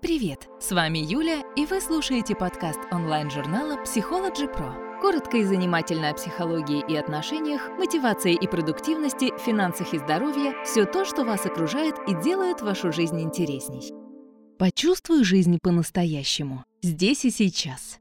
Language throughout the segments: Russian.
Привет! С вами Юля, и вы слушаете подкаст онлайн-журнала Psychology Pro. Коротко и занимательно о психологии и отношениях, мотивации и продуктивности, финансах и здоровье – все то, что вас окружает и делает вашу жизнь интересней. Почувствуй жизнь по-настоящему, здесь и сейчас.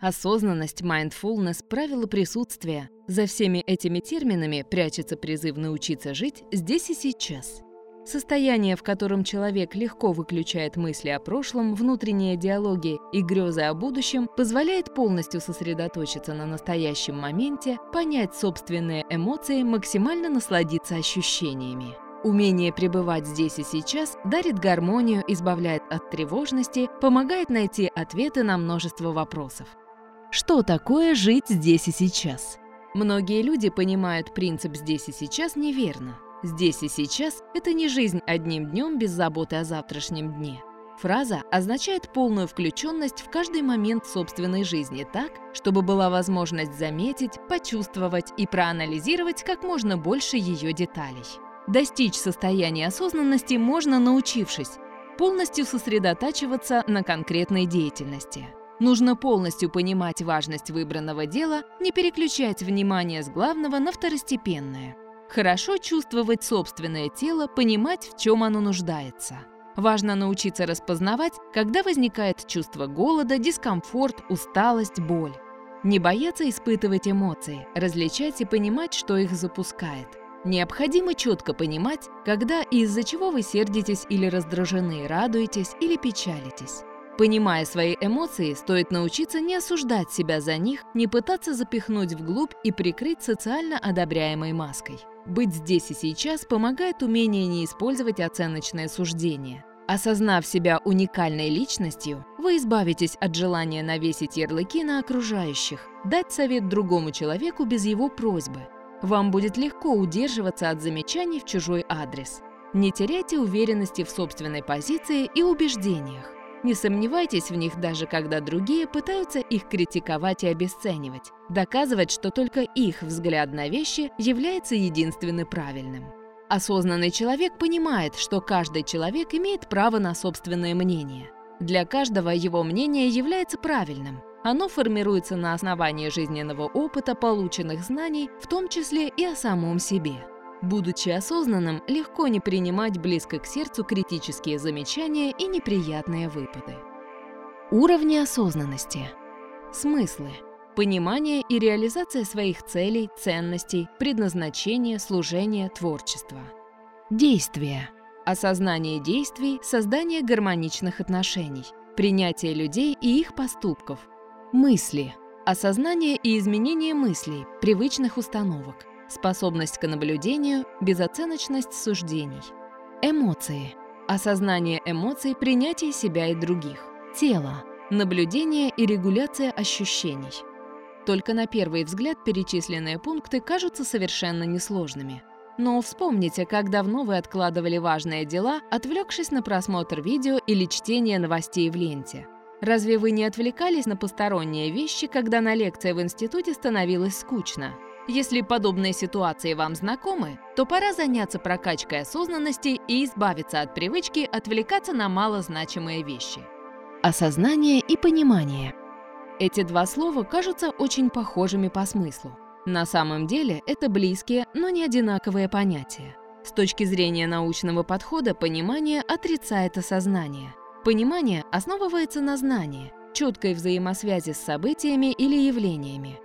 Осознанность, mindfulness, правила присутствия – за всеми этими терминами прячется призыв научиться жить здесь и сейчас – Состояние, в котором человек легко выключает мысли о прошлом, внутренние диалоги и грезы о будущем, позволяет полностью сосредоточиться на настоящем моменте, понять собственные эмоции, максимально насладиться ощущениями. Умение пребывать здесь и сейчас дарит гармонию, избавляет от тревожности, помогает найти ответы на множество вопросов. Что такое жить здесь и сейчас? Многие люди понимают принцип «здесь и сейчас» неверно. Здесь и сейчас – это не жизнь одним днем без заботы о завтрашнем дне. Фраза означает полную включенность в каждый момент собственной жизни так, чтобы была возможность заметить, почувствовать и проанализировать как можно больше ее деталей. Достичь состояния осознанности можно научившись полностью сосредотачиваться на конкретной деятельности. Нужно полностью понимать важность выбранного дела, не переключать внимание с главного на второстепенное – Хорошо чувствовать собственное тело, понимать, в чем оно нуждается. Важно научиться распознавать, когда возникает чувство голода, дискомфорт, усталость, боль. Не бояться испытывать эмоции, различать и понимать, что их запускает. Необходимо четко понимать, когда и из-за чего вы сердитесь или раздражены, радуетесь или печалитесь. Понимая свои эмоции, стоит научиться не осуждать себя за них, не пытаться запихнуть вглубь и прикрыть социально одобряемой маской. Быть здесь и сейчас помогает умение не использовать оценочное суждение. Осознав себя уникальной личностью, вы избавитесь от желания навесить ярлыки на окружающих, дать совет другому человеку без его просьбы. Вам будет легко удерживаться от замечаний в чужой адрес. Не теряйте уверенности в собственной позиции и убеждениях. Не сомневайтесь в них даже когда другие пытаются их критиковать и обесценивать, доказывать, что только их взгляд на вещи является единственно правильным. Осознанный человек понимает, что каждый человек имеет право на собственное мнение. Для каждого его мнение является правильным. Оно формируется на основании жизненного опыта, полученных знаний, в том числе и о самом себе. Будучи осознанным, легко не принимать близко к сердцу критические замечания и неприятные выпады. Уровни осознанности. Смыслы. Понимание и реализация своих целей, ценностей, предназначения, служения, творчества. Действия. Осознание действий, создание гармоничных отношений, принятие людей и их поступков. Мысли. Осознание и изменение мыслей, привычных установок способность к наблюдению, безоценочность суждений. Эмоции. Осознание эмоций, принятие себя и других. Тело. Наблюдение и регуляция ощущений. Только на первый взгляд перечисленные пункты кажутся совершенно несложными. Но вспомните, как давно вы откладывали важные дела, отвлекшись на просмотр видео или чтение новостей в ленте. Разве вы не отвлекались на посторонние вещи, когда на лекции в институте становилось скучно? Если подобные ситуации вам знакомы, то пора заняться прокачкой осознанности и избавиться от привычки отвлекаться на малозначимые вещи. Осознание и понимание. Эти два слова кажутся очень похожими по смыслу. На самом деле это близкие, но не одинаковые понятия. С точки зрения научного подхода понимание отрицает осознание. Понимание основывается на знании, четкой взаимосвязи с событиями или явлениями.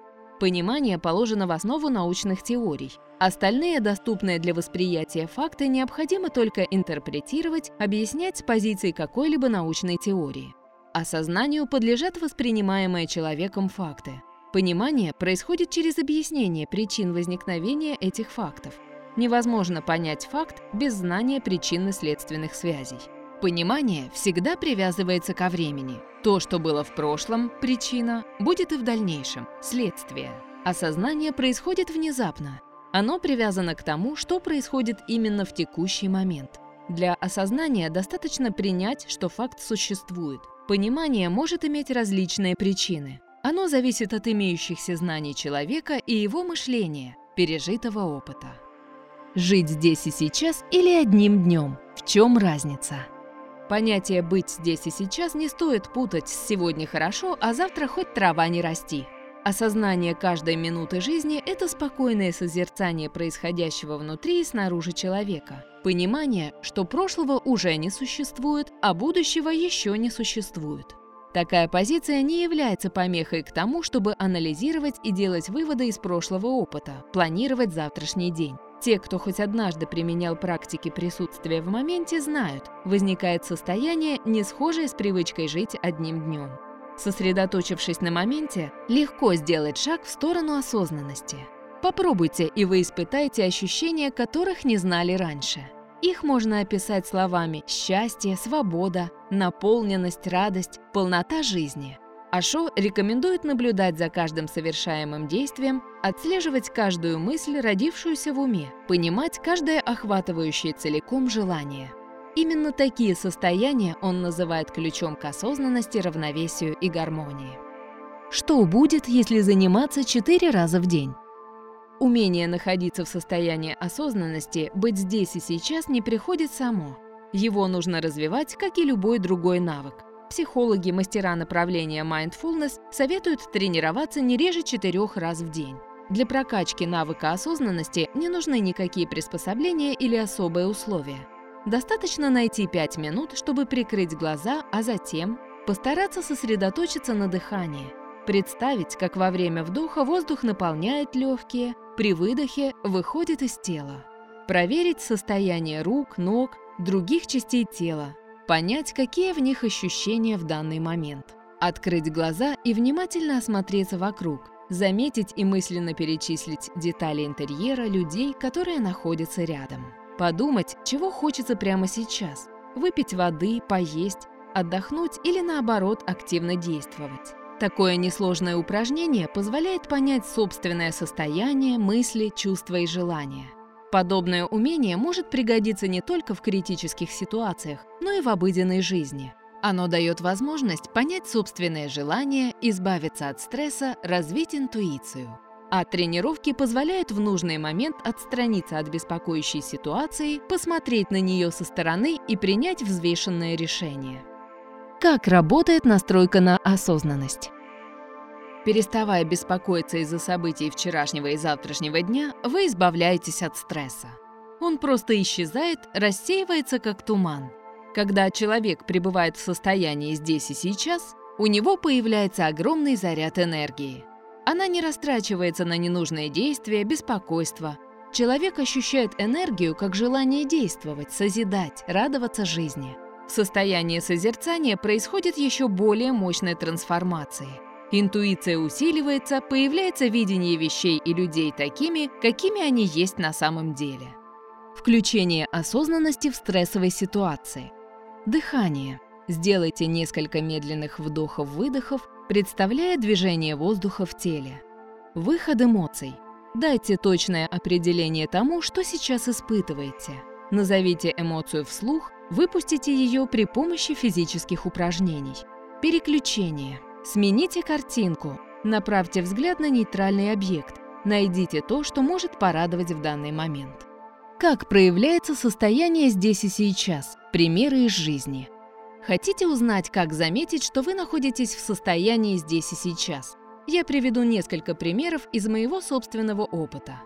Понимание положено в основу научных теорий. Остальные доступные для восприятия факты необходимо только интерпретировать, объяснять с позиции какой-либо научной теории. Осознанию подлежат воспринимаемые человеком факты. Понимание происходит через объяснение причин возникновения этих фактов. Невозможно понять факт без знания причинно-следственных связей. Понимание всегда привязывается ко времени. То, что было в прошлом, причина, будет и в дальнейшем, следствие. Осознание происходит внезапно. Оно привязано к тому, что происходит именно в текущий момент. Для осознания достаточно принять, что факт существует. Понимание может иметь различные причины. Оно зависит от имеющихся знаний человека и его мышления, пережитого опыта. Жить здесь и сейчас или одним днем? В чем разница? Понятие «быть здесь и сейчас» не стоит путать с «сегодня хорошо, а завтра хоть трава не расти». Осознание каждой минуты жизни – это спокойное созерцание происходящего внутри и снаружи человека. Понимание, что прошлого уже не существует, а будущего еще не существует. Такая позиция не является помехой к тому, чтобы анализировать и делать выводы из прошлого опыта, планировать завтрашний день. Те, кто хоть однажды применял практики присутствия в моменте, знают, возникает состояние, не схожее с привычкой жить одним днем. Сосредоточившись на моменте, легко сделать шаг в сторону осознанности. Попробуйте, и вы испытаете ощущения, которых не знали раньше. Их можно описать словами «счастье», «свобода», «наполненность», «радость», «полнота жизни». Ашо рекомендует наблюдать за каждым совершаемым действием, отслеживать каждую мысль, родившуюся в уме, понимать каждое охватывающее целиком желание. Именно такие состояния он называет ключом к осознанности, равновесию и гармонии. Что будет, если заниматься четыре раза в день? Умение находиться в состоянии осознанности, быть здесь и сейчас не приходит само. Его нужно развивать, как и любой другой навык. Психологи, мастера направления Mindfulness советуют тренироваться не реже четырех раз в день. Для прокачки навыка осознанности не нужны никакие приспособления или особые условия. Достаточно найти 5 минут, чтобы прикрыть глаза, а затем постараться сосредоточиться на дыхании. Представить, как во время вдоха воздух наполняет легкие, при выдохе выходит из тела. Проверить состояние рук, ног, других частей тела. Понять, какие в них ощущения в данный момент. Открыть глаза и внимательно осмотреться вокруг. Заметить и мысленно перечислить детали интерьера людей, которые находятся рядом. Подумать, чего хочется прямо сейчас. Выпить воды, поесть, отдохнуть или наоборот активно действовать. Такое несложное упражнение позволяет понять собственное состояние, мысли, чувства и желания. Подобное умение может пригодиться не только в критических ситуациях, но и в обыденной жизни. Оно дает возможность понять собственные желания, избавиться от стресса, развить интуицию. А тренировки позволяют в нужный момент отстраниться от беспокоящей ситуации, посмотреть на нее со стороны и принять взвешенное решение. Как работает настройка на осознанность? Переставая беспокоиться из-за событий вчерашнего и завтрашнего дня, вы избавляетесь от стресса. Он просто исчезает, рассеивается как туман. Когда человек пребывает в состоянии здесь и сейчас, у него появляется огромный заряд энергии. Она не растрачивается на ненужные действия, беспокойство. Человек ощущает энергию как желание действовать, созидать, радоваться жизни. В состоянии созерцания происходит еще более мощная трансформация – Интуиция усиливается, появляется видение вещей и людей такими, какими они есть на самом деле. Включение осознанности в стрессовой ситуации. Дыхание. Сделайте несколько медленных вдохов-выдохов, представляя движение воздуха в теле. Выход эмоций. Дайте точное определение тому, что сейчас испытываете. Назовите эмоцию вслух, выпустите ее при помощи физических упражнений. Переключение. Смените картинку, направьте взгляд на нейтральный объект, найдите то, что может порадовать в данный момент. Как проявляется состояние здесь и сейчас? Примеры из жизни. Хотите узнать, как заметить, что вы находитесь в состоянии здесь и сейчас? Я приведу несколько примеров из моего собственного опыта.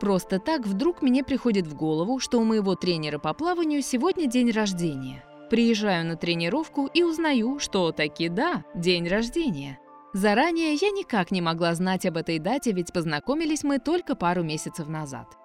Просто так вдруг мне приходит в голову, что у моего тренера по плаванию сегодня день рождения. Приезжаю на тренировку и узнаю, что таки да, день рождения. Заранее я никак не могла знать об этой дате, ведь познакомились мы только пару месяцев назад.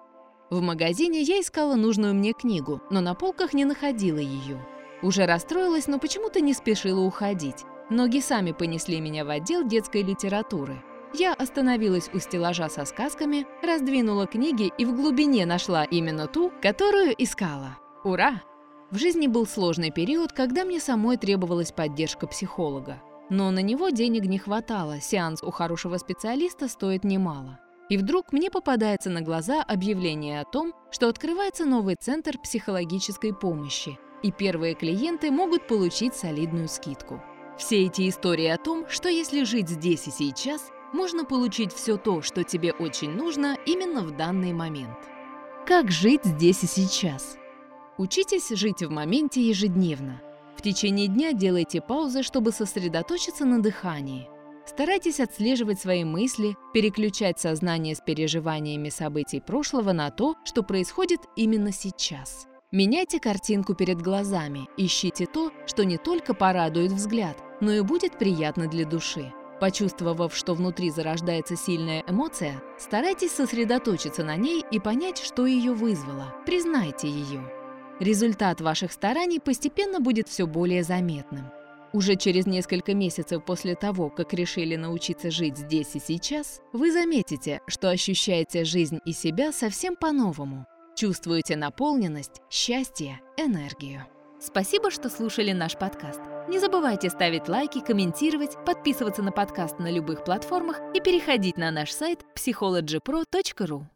В магазине я искала нужную мне книгу, но на полках не находила ее. Уже расстроилась, но почему-то не спешила уходить. Ноги сами понесли меня в отдел детской литературы. Я остановилась у стеллажа со сказками, раздвинула книги и в глубине нашла именно ту, которую искала. Ура! В жизни был сложный период, когда мне самой требовалась поддержка психолога. Но на него денег не хватало, сеанс у хорошего специалиста стоит немало. И вдруг мне попадается на глаза объявление о том, что открывается новый центр психологической помощи, и первые клиенты могут получить солидную скидку. Все эти истории о том, что если жить здесь и сейчас, можно получить все то, что тебе очень нужно именно в данный момент. Как жить здесь и сейчас? Учитесь жить в моменте ежедневно. В течение дня делайте паузы, чтобы сосредоточиться на дыхании. Старайтесь отслеживать свои мысли, переключать сознание с переживаниями событий прошлого на то, что происходит именно сейчас. Меняйте картинку перед глазами, ищите то, что не только порадует взгляд, но и будет приятно для души. Почувствовав, что внутри зарождается сильная эмоция, старайтесь сосредоточиться на ней и понять, что ее вызвало. Признайте ее. Результат ваших стараний постепенно будет все более заметным. Уже через несколько месяцев после того, как решили научиться жить здесь и сейчас, вы заметите, что ощущаете жизнь и себя совсем по-новому. Чувствуете наполненность, счастье, энергию. Спасибо, что слушали наш подкаст. Не забывайте ставить лайки, комментировать, подписываться на подкаст на любых платформах и переходить на наш сайт psychologypro.ru.